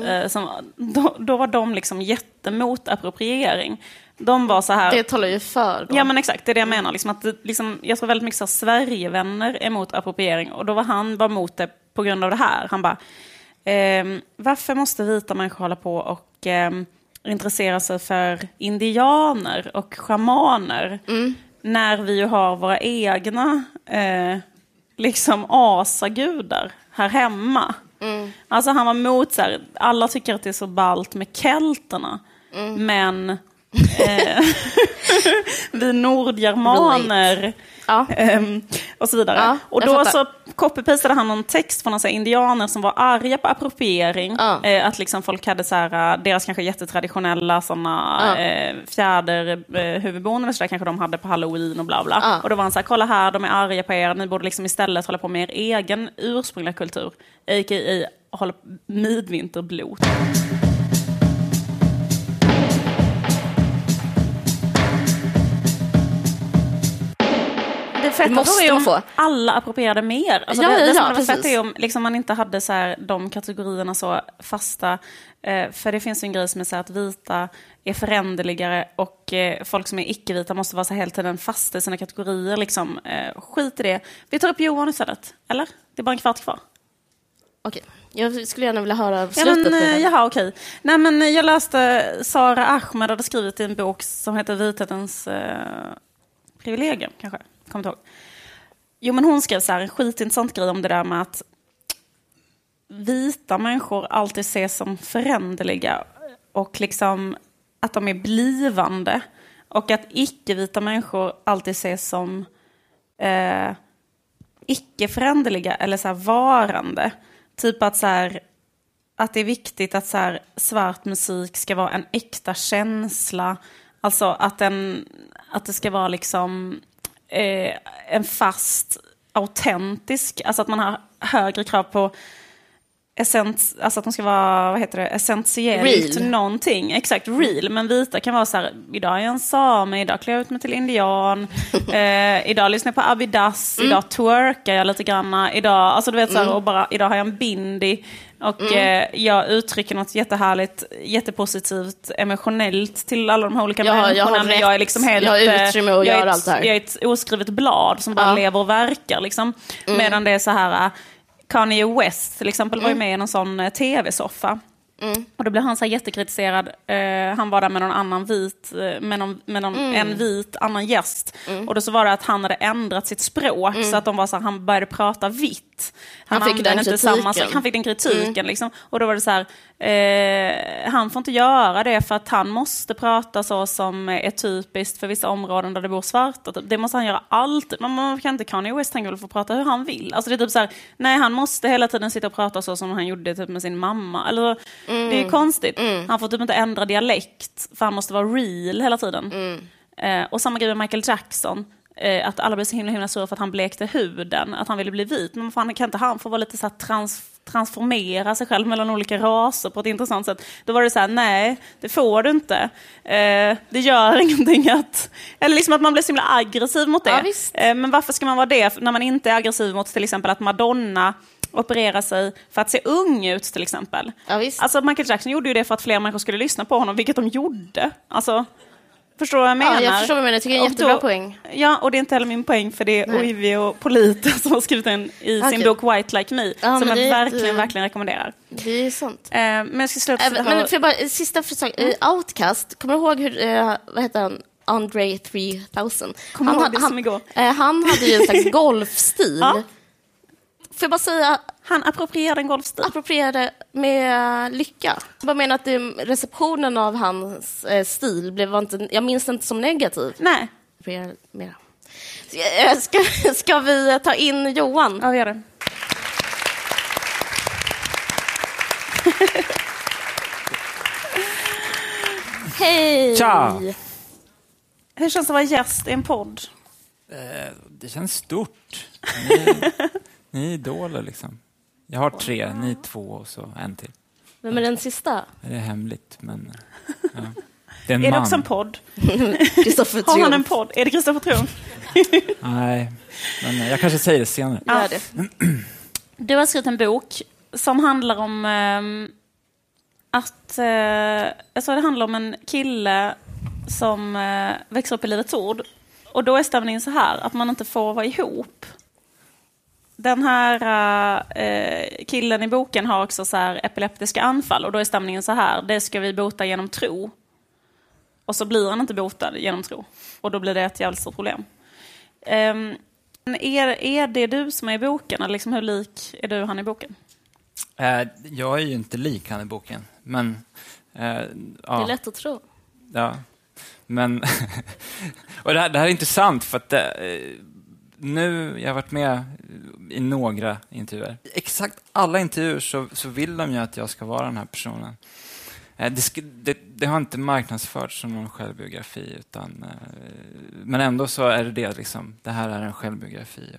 Eh, som, då, då var de liksom jättemot appropriering. De var så här... Det talar ju för. Då. Ja men exakt, det är det jag menar. Liksom att liksom, jag tror väldigt mycket så här, Sverigevänner är emot appropriering och då var han var emot det på grund av det här. Han bara, ehm, varför måste vita människor hålla på och ehm, intressera sig för indianer och schamaner när vi ju har våra egna eh, liksom asagudar här hemma. Alltså han var emot så här, alla tycker att det är så ballt med kelterna, men eh, vi nordgermaner Ja. ehm, och så vidare. Ja, och då så copy-pastade han någon text från några indianer som var arga på appropriering. Ja. Eh, att liksom folk hade så här, eh, deras kanske jättetraditionella såna, Ja. eh, fjäder eh, så där kanske de hade på halloween och bla bla. Och då var han så här, kolla här, de är arga på er, ni borde liksom istället hålla på med er egen ursprungliga kultur. A.k.a. hålla midvinterblot. Det måste om få. alla approprierade mer. Alltså Ja, det, ja, det som ja, hade varit fett är om liksom man inte hade så här, de kategorierna så fasta. Eh, för det finns ju en grej som är så här att vita är föränderligare och eh, folk som är icke-vita måste vara så här hela tiden fasta i sina kategorier. Liksom. Eh, skit i det. Vi tar upp Johan istället. Eller? Det är bara en kvart kvar. Okej. Jag skulle gärna vilja höra Ja, slutet. men, på eh, jaha, okej. Nej, men eh, jag läste Sara Ahmed hade skrivit i en bok som heter Vithetens eh, privilegium, kanske. Kommer inte ihåg. Jo, men hon skrev så här, en skitintressant grej om det där med att vita människor alltid ses som föränderliga och liksom att de är blivande. Och att icke-vita människor alltid ses som eh, icke-föränderliga eller så här varande. Typ att så här, att det är viktigt att så här, svart musik ska vara en äkta känsla. Alltså att, den, att det ska vara liksom eh, en fast, autentisk, alltså att man har högre krav på essens, alltså att de ska vara, vad heter det, essentiellt Real. någonting. Exakt, real. Men vita kan vara så här, idag är jag en same, idag klär jag ut mig till indian, eh, idag lyssnar jag på Abidas, Mm. idag twerkar jag lite granna, idag, alltså du vet så här, och bara, idag har jag en bindi. Och Mm. eh, jag uttrycker något jättehärligt, jättepositivt, emotionellt till alla de här olika Jag jag människorna. har rätt. jag är liksom helt... Jag har eh, utrymme att jag göra allt det här. Jag är ett oskrivet blad som bara Ja. lever och verkar. Liksom. Medan det är så här, Kanye West till exempel var ju med i någon sån eh, tv-soffa. Och då blev han så jättekritiserad. Eh, han var där med någon annan vit, eh, med, någon, med någon, en vit annan gäst. Och då så var det att han hade ändrat sitt språk så att de var så här, han började prata vitt. Han fick använde den inte samma sak. kritiken. Han fick den kritiken liksom. Och då var det så här, eh, han får inte göra det för att han måste prata så som är typiskt för vissa områden där det bor svarta. Typ. Det måste han göra alltid. Man, man kan inte Kanye West, han få prata hur han vill. Alltså det är typ så här, nej han måste hela tiden sitta och prata så som han gjorde typ med sin mamma. Eller, Det är konstigt. Han får typ inte ändra dialekt för han måste vara real hela tiden. Eh, och samma grej med Michael Jackson. Eh, att alla blev så himla, himla sura för att han blekte huden, att han ville bli vit. Men fan, kan inte han få vara lite så här trans, transformera sig själv mellan olika raser på ett intressant sätt? Då var det så här, nej, det får du inte. Eh, det gör ingenting att... Eller liksom att man blir så himla aggressiv mot det. Ja. Eh, men varför ska man vara det när man inte är aggressiv mot till exempel att Madonna opererar sig för att se ung ut till exempel. Ja, visst. Alltså Michael Jackson gjorde ju det för att fler människor skulle lyssna på honom, vilket de gjorde. Alltså, förstår du vad jag menar? Ja, jag förstår vad du menar. Jag tycker det är en Och jättebra då- poäng. Ja, och det är inte heller min poäng, för det är Nej. Oivi och Polito som har skrivit den i sin Okej. bok White Like Me, Ja, som jag verkligen, jätte- verkligen rekommenderar. Det är sant. Eh, men jag ska sluta... Även, men för bara, sista sak, eh, Outcast, kommer du ihåg hur, eh, vad heter han, Andre 3000? Kommer han, ihåg det som igår. eh, han hade ju en slags golfstil. Ja. Får jag bara säga, Han approprierade en golfstil. approprierade med lycka. Jag bara menar att det, receptionen av hans eh, stil blev var inte, jag minns inte som negativ. Nej, mera. Eh, Ska, ska vi ta in Johan? ja, vi gör det. Hej! Tja! Hur känns det att vara gäst i en podd? Eh, Det känns stort. Ni, ni är idoler liksom. Jag har tre, ni två och så en till. Vem är den sista? Det är hemligt, men... Ja. Det är en Är det man. också en podd? Kristoffer Har han en podd? Är det Kristoffer Triumf? Nej, men jag kanske säger det senare. Det. Du har skrivit en bok som handlar om ehm, att... Uh, alltså det handlar om en kille som eh, växer upp i Livets Ord. Och då är stämningen så här, att man inte får vara ihop. Den här eh, killen i boken har också så här epileptiska anfall och då är stämningen så här, det ska vi bota genom tro. Och så blir han inte botad genom tro. Och då blir det ett jävligt stort problem. Men är, är det du som är i boken? Eller liksom hur lik är du han i boken? Eh, Jag är ju inte lik han i boken, men... eh, Det är ja, lätt att tro. ja. Men... och det här, det här är intressant för att eh, nu, jag har varit med i några intervjuer. I exakt alla intervjuer så, så vill de ju att jag ska vara den här personen. Eh, det, sk- det, det har inte marknadsförts som någon självbiografi, utan, eh, men ändå så är det det. Liksom, det här är en självbiografi.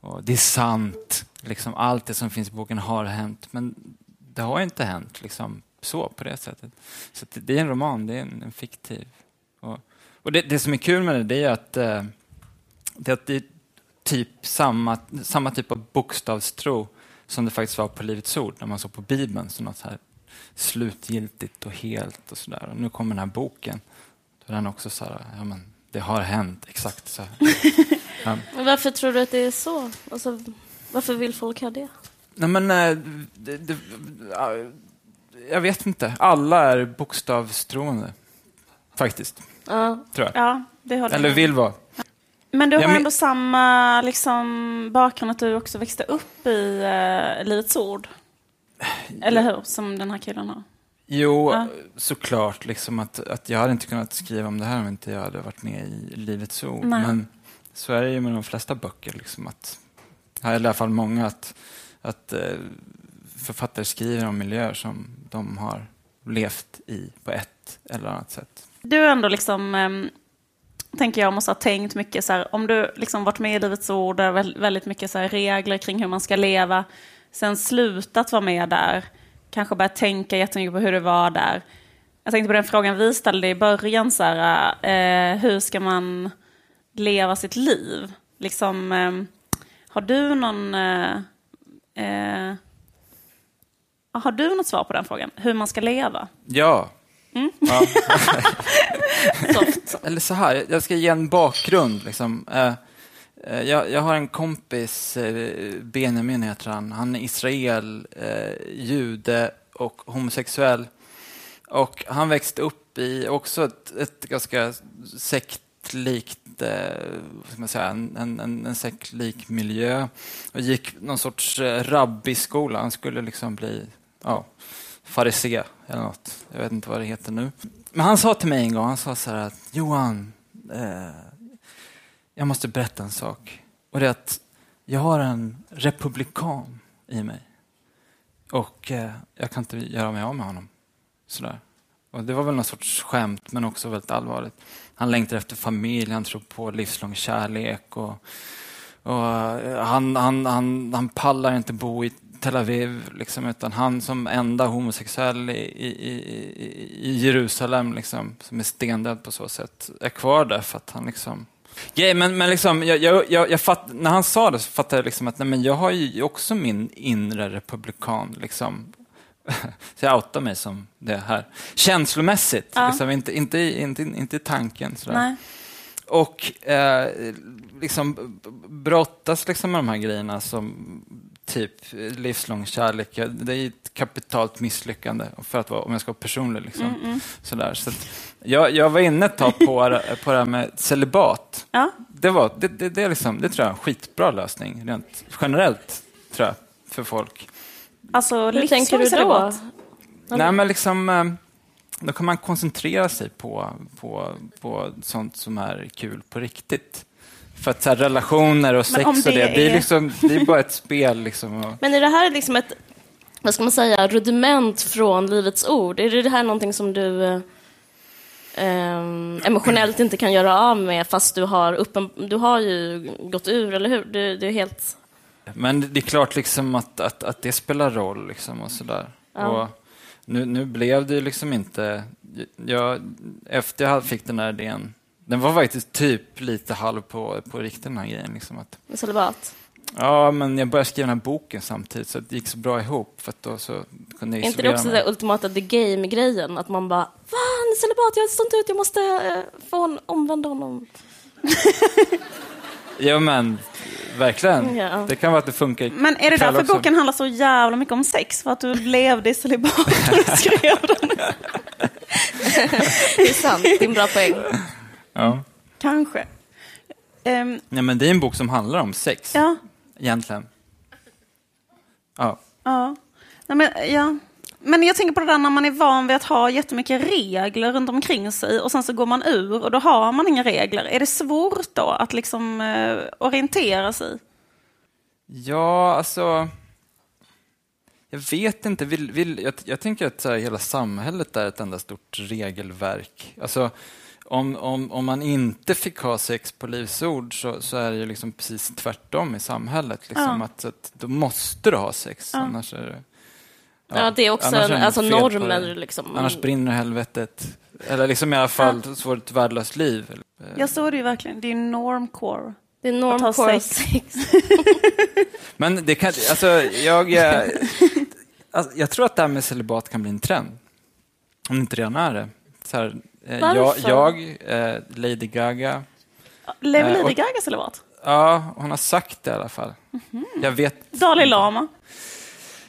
Och, och det är sant. Liksom, allt det som finns i boken har hänt, men det har inte hänt liksom, så på det sättet. Så det, det är en roman, det är en, en fiktiv. Och, och det, det som är kul med det, det är att, eh, det, att det typ samma, samma typ av bokstavstro som det faktiskt var på Livets Ord, när man såg på Bibeln som något så här slutgiltigt och helt och sådär. Nu kommer den här boken, då är den också så här, ja men det har hänt exakt så. Ja. Men varför tror du att det är så? Alltså, varför vill folk ha det? Nej men, eh, det, det, ja, jag vet inte. Alla är bokstavstroende, faktiskt, Ja. tror jag. Ja, det håller Eller vill vara. Men du har Ja, men- ändå samma liksom, bakgrund att du också växte upp i uh, Livets Ord. Eller hur? Som den här killen har. Jo, Ja. såklart. Liksom att, att jag hade inte kunnat skriva om det här om inte jag hade varit med i Livets Ord. Nej. Men så är det ju med de flesta böcker. Liksom att, eller i alla fall många, att, att eh, författare skriver om miljöer som de har levt i på ett eller annat sätt. Du är ändå liksom, tänker jag, måste ha tänkt mycket så här, om du liksom varit med i Livets Ord, väldigt mycket så här regler kring hur man ska leva. sen slutat vara med där, kanske börjat tänka jättemycket på hur det var där. Jag tänkte på den frågan vi ställde i början, så här, eh, hur ska man leva sitt liv? Liksom, eh, har du någon... Eh, eh, har du något svar på den frågan? Hur man ska leva? Ja. Mm. ja. Eller så här, jag ska ge en bakgrund. Liksom. Eh, eh, jag, jag, har en kompis, eh, Benjamin heter han. Han är Israel, jude och homosexuell. Och han växte upp i också ett, ett ganska sektlikt säga, en, en, en sektlik miljö och gick någon sorts rabbiskola. Han skulle liksom bli ja, farisé eller något. Jag vet inte vad det heter nu. Men han sa till mig en gång, han sa så här att Johan, eh, jag måste berätta en sak. Och det är att jag har en republikan i mig. Och eh, jag kan inte göra mig av med honom. Sådär. Och det var väl någon sorts skämt, men också väldigt allvarligt. Han längtar efter familj, han tror på livslång kärlek. Och, och eh, han, han, han, han pallar inte bo i Tel Aviv, liksom, utan han som enda homosexuell i, i, i, i Jerusalem, liksom, som är stendöd på så sätt, är kvar där för att han liksom... Yeah, men, men liksom, jag, jag, jag, jag fatt, när han sa det så fattade jag liksom att nej, men jag har ju också min inre republikan. Liksom. Så jag outar mig som det här. Känslomässigt, ja. liksom, inte, inte, inte, inte i tanken. Sådär. Nej. Och eh, liksom brottas liksom med de här grejerna som typ livslång kärlek, det är ett kapitalt misslyckande för att vara, om jag ska vara personlig. Liksom. Mm, mm. Sådär. Så jag, jag var inne ett tag på, på det här med celibat. Ja. Det, var, det, det, det, är liksom, det tror jag är en skitbra lösning, rent generellt, tror jag, för folk. Alltså, Hur tänker du då? Nej, men liksom, eh, då kan man koncentrera sig på, på, på sånt som är kul på riktigt. För att så här, relationer och sex och det, är... det, är liksom, det är bara ett spel. Liksom, och... Men är det här liksom ett, vad ska man säga, rudiment från Livets Ord? Är det här någonting som du eh, emotionellt inte kan göra av med fast du har, uppen, du har ju gått ur, eller hur? Du, du är helt... Men det är klart liksom att, att, att det spelar roll liksom och sådär. Ja. Och nu, nu blev det ju liksom inte... Jag, efter jag fick den här idén den var faktiskt typ lite halv på, på riktigt den här grejen. Liksom att, celibat? Ja, men jag började skriva den här boken samtidigt så det gick så bra ihop. För då så kunde jag inte det också den ultimata the game-grejen? Att man bara, va, han är celibat, jag står inte ut, jag måste eh, få en, omvända honom. ja, men verkligen. Ja. Det kan vara att det funkar Men är det därför också. boken handlar så jävla mycket om sex? För att du levde i celibat när du skrev den? det är sant, det är en bra poäng. Ja. Kanske. Um, Nej, men det är en bok som handlar om sex. Ja. Egentligen. Ja. Ja. Nej, men, ja. Men jag tänker på det där när man är van vid att ha jättemycket regler runt omkring sig och sen så går man ur och då har man inga regler. Är det svårt då att liksom uh, orientera sig? Ja, alltså... Jag vet inte. Vill, vill, jag, jag tänker att här, hela samhället är ett enda stort regelverk. Alltså, om, om, om man inte fick ha sex på Livs ord så, så är det ju liksom precis tvärtom i samhället. Liksom, ja. att, att, då måste du ha sex, ja. annars är det... Ja, ja det är också en, alltså normer. Liksom. Annars brinner helvetet. Eller liksom i alla fall ja. så får du ett värdelöst liv. Ja, så är det ju verkligen. Det är normcore. Det är normcore sex. Men det kan, alltså jag, jag, alltså, jag tror att det här med celibat kan bli en trend. Om det inte redan är det. Så här, Eh, jag, jag eh, Lady Gaga. Lever eh, Lady Gaga celibat? Ja, hon har sagt det i alla fall. Mm -hmm. Jag vet. Dalai Lama.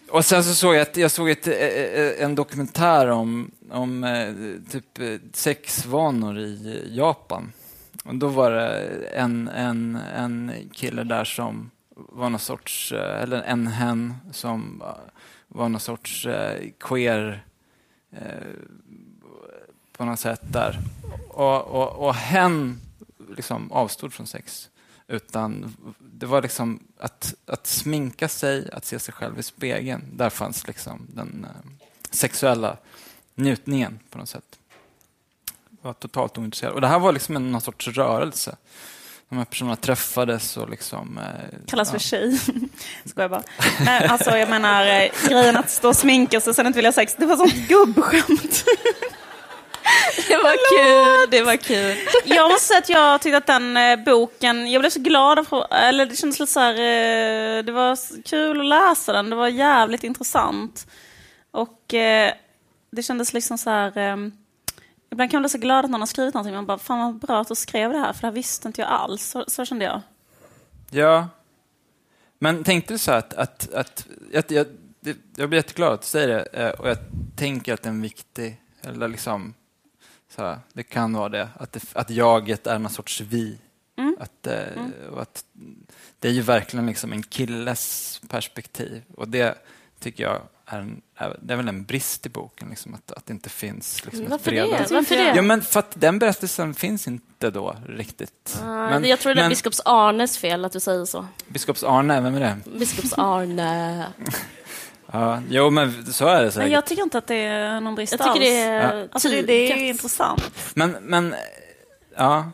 Och sen så såg jag, ett, jag såg ett, en dokumentär om, om typ sexvanor i Japan. Och då var det en, en, en kille där som var någon sorts, eller en hen som var någon sorts queer på något sätt där. Och, och, och hen liksom avstod från sex. Utan det var liksom att, att sminka sig, att se sig själv i spegeln. Där fanns liksom den eh, sexuella njutningen på något sätt. Jag var totalt ointresserad. Och det här var liksom en, någon sorts rörelse de här personerna träffades och liksom... Eh, Kallas för ja. tjej. Skojar bara. Nej, alltså jag menar eh, grejen att stå och sminka sig sen inte vilja ha sex. Det var sånt gubbskämt. Det var kul, det var kul. Jag måste säga att jag tyckte att den eh, boken, jag blev så glad av, eller det kändes lite så här, eh, det var kul att läsa den, det var jävligt intressant. Och eh, det kändes liksom så här, ibland kan man bli så glad att någon har skrivit någonting, man bara, fan vad bra att du skrev det här, för det här visste inte jag alls. Så, så kände jag. Ja. Men tänkte du så att, att, att, att jag, jag blir jätteglad att du säger det och jag tänker att det är en viktig, eller liksom, så det kan vara det, att, det, att jaget är någon sorts vi. Att, eh, och att det är ju verkligen liksom en killes perspektiv och det tycker jag är, en, det är väl en brist i boken, liksom, att, att det inte finns liksom, ett Varför bredare... det? Varför det? Ja, men för att den berättelsen finns inte då riktigt. Ah, jag tror det är men biskops Arnes fel att du säger så. biskops Arne, vem är det? Biskops Arne. Ja, jo, men så är det Men säkert. jag tycker inte att det är någon brist Jag tycker alls. det är Ja. Alltså det, det är ju intressant. Men, men, ja.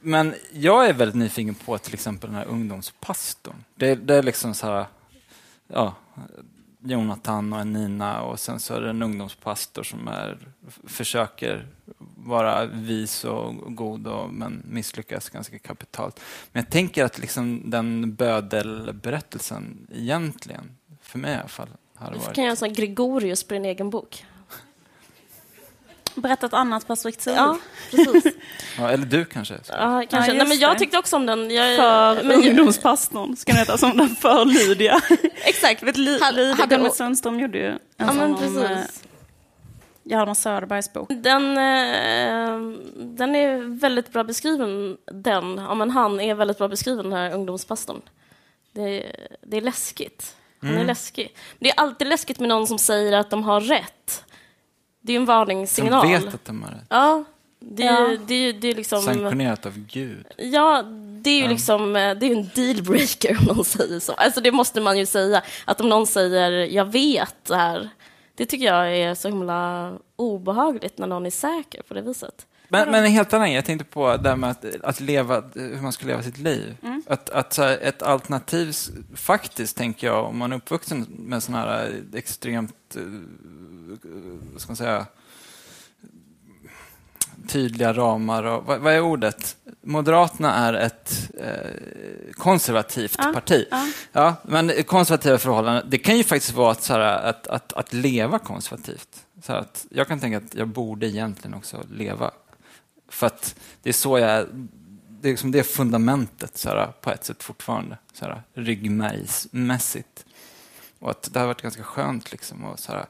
Men jag är väldigt nyfiken på till exempel den här ungdomspastorn. Det, det är liksom så här, ja, Jonathan och en Nina och sen så är det en ungdomspastor som är, försöker vara vis och god och, men misslyckas ganska kapitalt. Men jag tänker att liksom den bödelberättelsen egentligen, för mig i alla fall, har Du varit... kan göra en sån Gregorius på din egen bok. Berätta ett annat perspektiv. Ja, precis. Ja, eller du kanske? Ja, kanske. Ja, Nej, men jag det. tyckte också om den. Jag, För men ungdomspastorn ska den heta, som den för Lydia. exakt. Vet, Ly- Hade- Lydia hade- Gunnar Sundström gjorde ju en Ja, sån om precis. eh, Hjalmar Söderbergs bok. Den, eh, den är väldigt bra beskriven, den. Ja, men han är väldigt bra beskriven, den här ungdomspastorn. Det, det är läskigt. Han Mm. är läskig. Det är alltid läskigt med någon som säger att de har rätt. Det är ju en varningssignal. Som vet att de är rätt. Ja, det är, Ja. det är, det är liksom... Sanktionerat av Gud. Ja, det är ju liksom, eh, det är en dealbreaker om någon säger så. Alltså det måste man ju säga. Att om någon säger jag vet det här. Det tycker jag är så himla obehagligt när någon är säker på det viset. Men, men en helt annan jag tänkte på det här med att, att leva, hur man ska leva sitt liv. Mm. Att, att här, ett alternativ, faktiskt tänker jag, om man är uppvuxen med sådana här extremt, eh, vad ska man säga, tydliga ramar och, vad, vad är ordet? Moderaterna är ett eh, konservativt Ja, parti. ja. Ja, men konservativa förhållanden, det kan ju faktiskt vara att, så här, att, att, att leva konservativt. Så att jag kan tänka att jag borde egentligen också leva. För att det är så jag, det är liksom det fundamentet så här, på ett sätt fortfarande, så här, ryggmärgsmässigt. Och att det har varit ganska skönt liksom, att så här,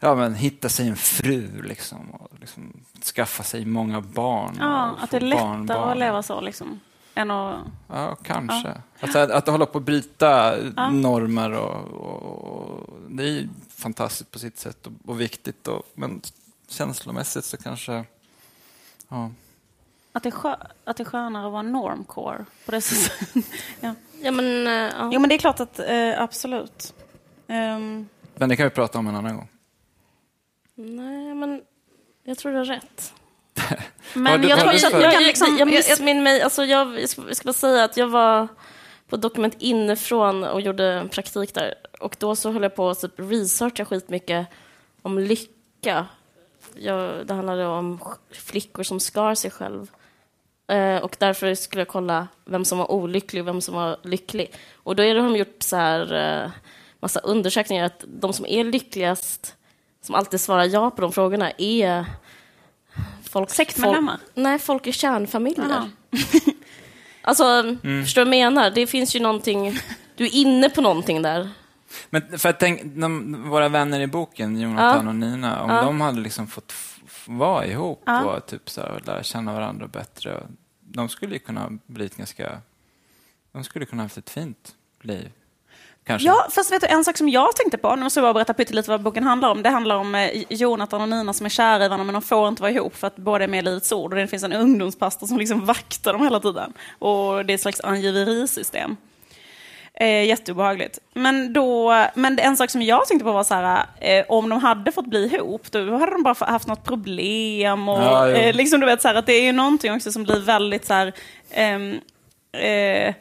ja, men hitta sig en fru liksom, och liksom, skaffa sig många barn. Ja, och att det är lättare barnbarn. att leva så liksom. Än att... Ja, kanske. Alltså, att, att hålla på att bryta Ja. normer och, och, och det är ju fantastiskt på sitt sätt och, och viktigt. Och, men känslomässigt så kanske... Ja. Att det, skö, att det är skönare att vara normcore på det sättet. ja. Ja, men, eh, ja. Jo men det är klart att, eh, absolut. Ehm, Men det kan vi prata om en annan gång. Nej, men jag tror du har rätt. men du- jag tror också att jag, kan jag, liksom... jag missminner mig. Alltså, jag, jag, ska, jag ska bara säga att jag var på Dokument inifrån och gjorde en praktik där. Och då så höll jag på att typ researcha skitmycket om lycka. Jag, det handlade om flickor som skar sig själv. Eh, och därför skulle jag kolla vem som var olycklig och vem som var lycklig. Och då har de gjort så här eh, massa undersökningar att de som är lyckligast, som alltid svarar ja på de frågorna, är folk... Sektmedlemmar? Folk, nej, folk i kärnfamiljer. Alltså, förstår du vad jag menar? Det finns ju någonting... Du är inne på någonting där. Men för att tänk, de, våra vänner i boken, Jonathan Ja. och Nina, om Ja. de hade liksom fått vara ihop Ja. och typ så här, lära känna varandra bättre, de skulle ju kunna bli ganska... De skulle kunna ha haft ett fint liv. Kanske. Ja, fast vet du, en sak som jag tänkte på, nu måste jag bara berätta pyttelite vad boken handlar om. Det handlar om eh, Jonathan och Nina som är kära i varandra men de får inte vara ihop för att båda är med i Livets Ord. Och det finns en ungdomspastor som liksom vaktar dem hela tiden. Och det är ett slags angiverisystem. Eh, jätteobehagligt. Men, då, men en sak som jag tänkte på var så här, eh, om de hade fått bli ihop, då hade de bara haft något problem. Och, Ja, eh, liksom, du vet, så här, att det är ju någonting också som blir väldigt så här, ehm, eh,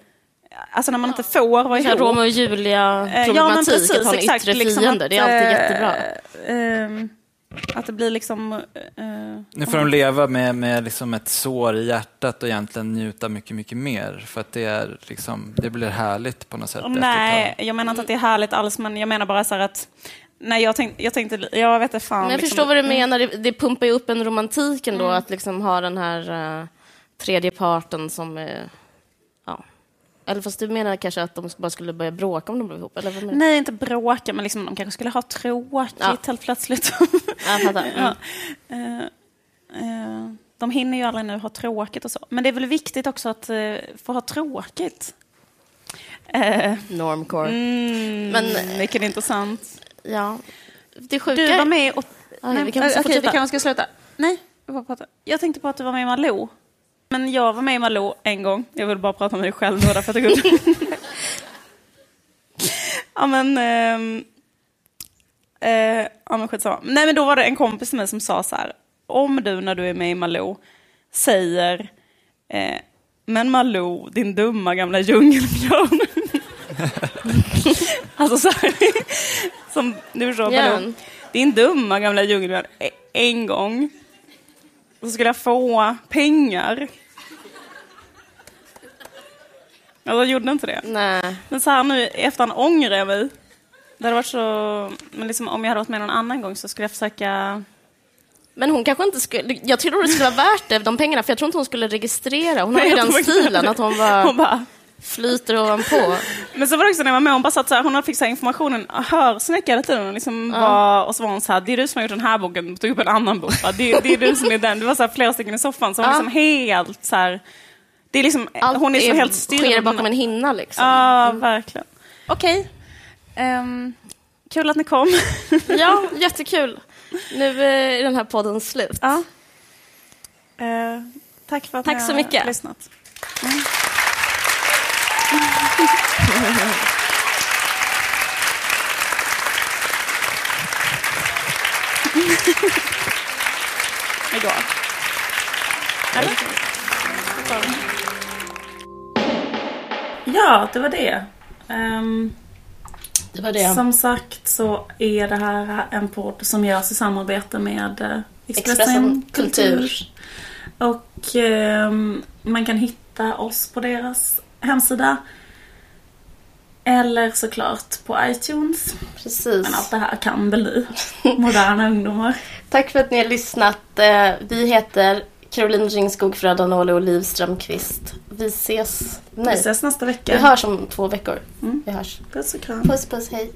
alltså när man inte får vara ihop. Romeo och Eh, Julia-problematik, att ha en yttre liksom fiende, det är alltid eh, jättebra. Att det blir liksom... eh, Nu får de leva med, med liksom ett sår i hjärtat och egentligen njuta mycket, mycket mer. För att det, är liksom, det blir härligt på något sätt. Nej, jag menar inte att det är härligt alls, men jag menar bara så här att... Nej, jag tänkte, jag tänkte, jag vet inte fan. Men jag liksom- förstår vad du menar, det, det pumpar ju upp en romantik ändå, Mm. att liksom ha den här eh, tredje parten som... ja. Eller fast du menar kanske att de bara skulle börja bråka om de blev ihop? Eller vad menar? Nej, inte bråka, men liksom, de kanske skulle ha tråkigt Ja. helt plötsligt. Jag fattar. Mm. ja. Eh, eh, de hinner ju aldrig nu ha tråkigt och så. Men det är väl viktigt också att uh, få ha tråkigt. Normcore. mm, Men- är intressant. Ja. Det sjuka... Du var med och... Ja, Nej, vi kan eh, okej, vi kanske ska sluta. Nej. Jag tänkte på att du var med i Malou. Men jag var med i Malou en gång. Jag vill bara prata om mig själv då, därför att jag tog upp Ja men... ehm, eh, ja men skitsamma. Nej men då var det en kompis till mig som sa så här. Om du när du är med i Malou säger eh, Men Malou, din dumma gamla djungelbjörn. alltså så här. Som du förstår Ja. Malou. Din dumma gamla djungelbjörn. e- En gång. Så skulle jag få pengar. Alltså jag gjorde inte det. Nej. Men så här nu efterhand ångrar jag mig. Det hade varit så... Men liksom, om jag hade varit med någon annan gång så skulle jag försöka... Men hon kanske inte skulle... Jag tror det skulle vara värt det, de pengarna, för jag tror inte hon skulle registrera. Hon har ju den stilen, att hon bara Hon bara... flyter ovanpå. Men så var det också när jag var med, hon bara satt så här, hon fick så här informationen, hörsnäcka hela tiden. Och, liksom var, och så var hon så här, det är du som har gjort den här boken, tog upp en annan bok. Va? Det, det är du som är den. Det var så här flera stycken i soffan, så hon Ja. liksom helt så här... Det är liksom, Allt hon är så helt sker styrd. bakom en hinna liksom. Ja, verkligen. Okej. Ehm, kul att ni kom. Ja, jättekul. Nu är den här podden slut. ja. Eh, tack för att Tack ni så har mycket. lyssnat. Lägg av. Eller? Ja, det var det. Ehm, Det var det. Som sagt så är det här en podd som görs i samarbete med eh, Expressen, Expressen Kultur. Kultur. Och ehm, man kan hitta oss på deras hemsida. Eller såklart på iTunes. Precis. Men allt det här kan väl ni, moderna ungdomar. Tack för att ni har lyssnat. Eh, Vi heter Caroline Ringskog, Fröda Nåle och Liv Strömqvist. Vi ses... Vi Nej, ses nästa vi vecka. hörs om två veckor. Mm. Vi hörs. Puss och kram. Puss, puss, hej.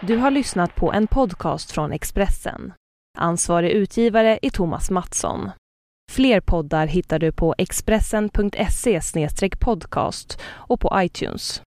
Du har lyssnat på en podcast från Expressen. Ansvarig utgivare är Thomas Mattsson. Fler poddar hittar du på expressen.se podcast och på iTunes.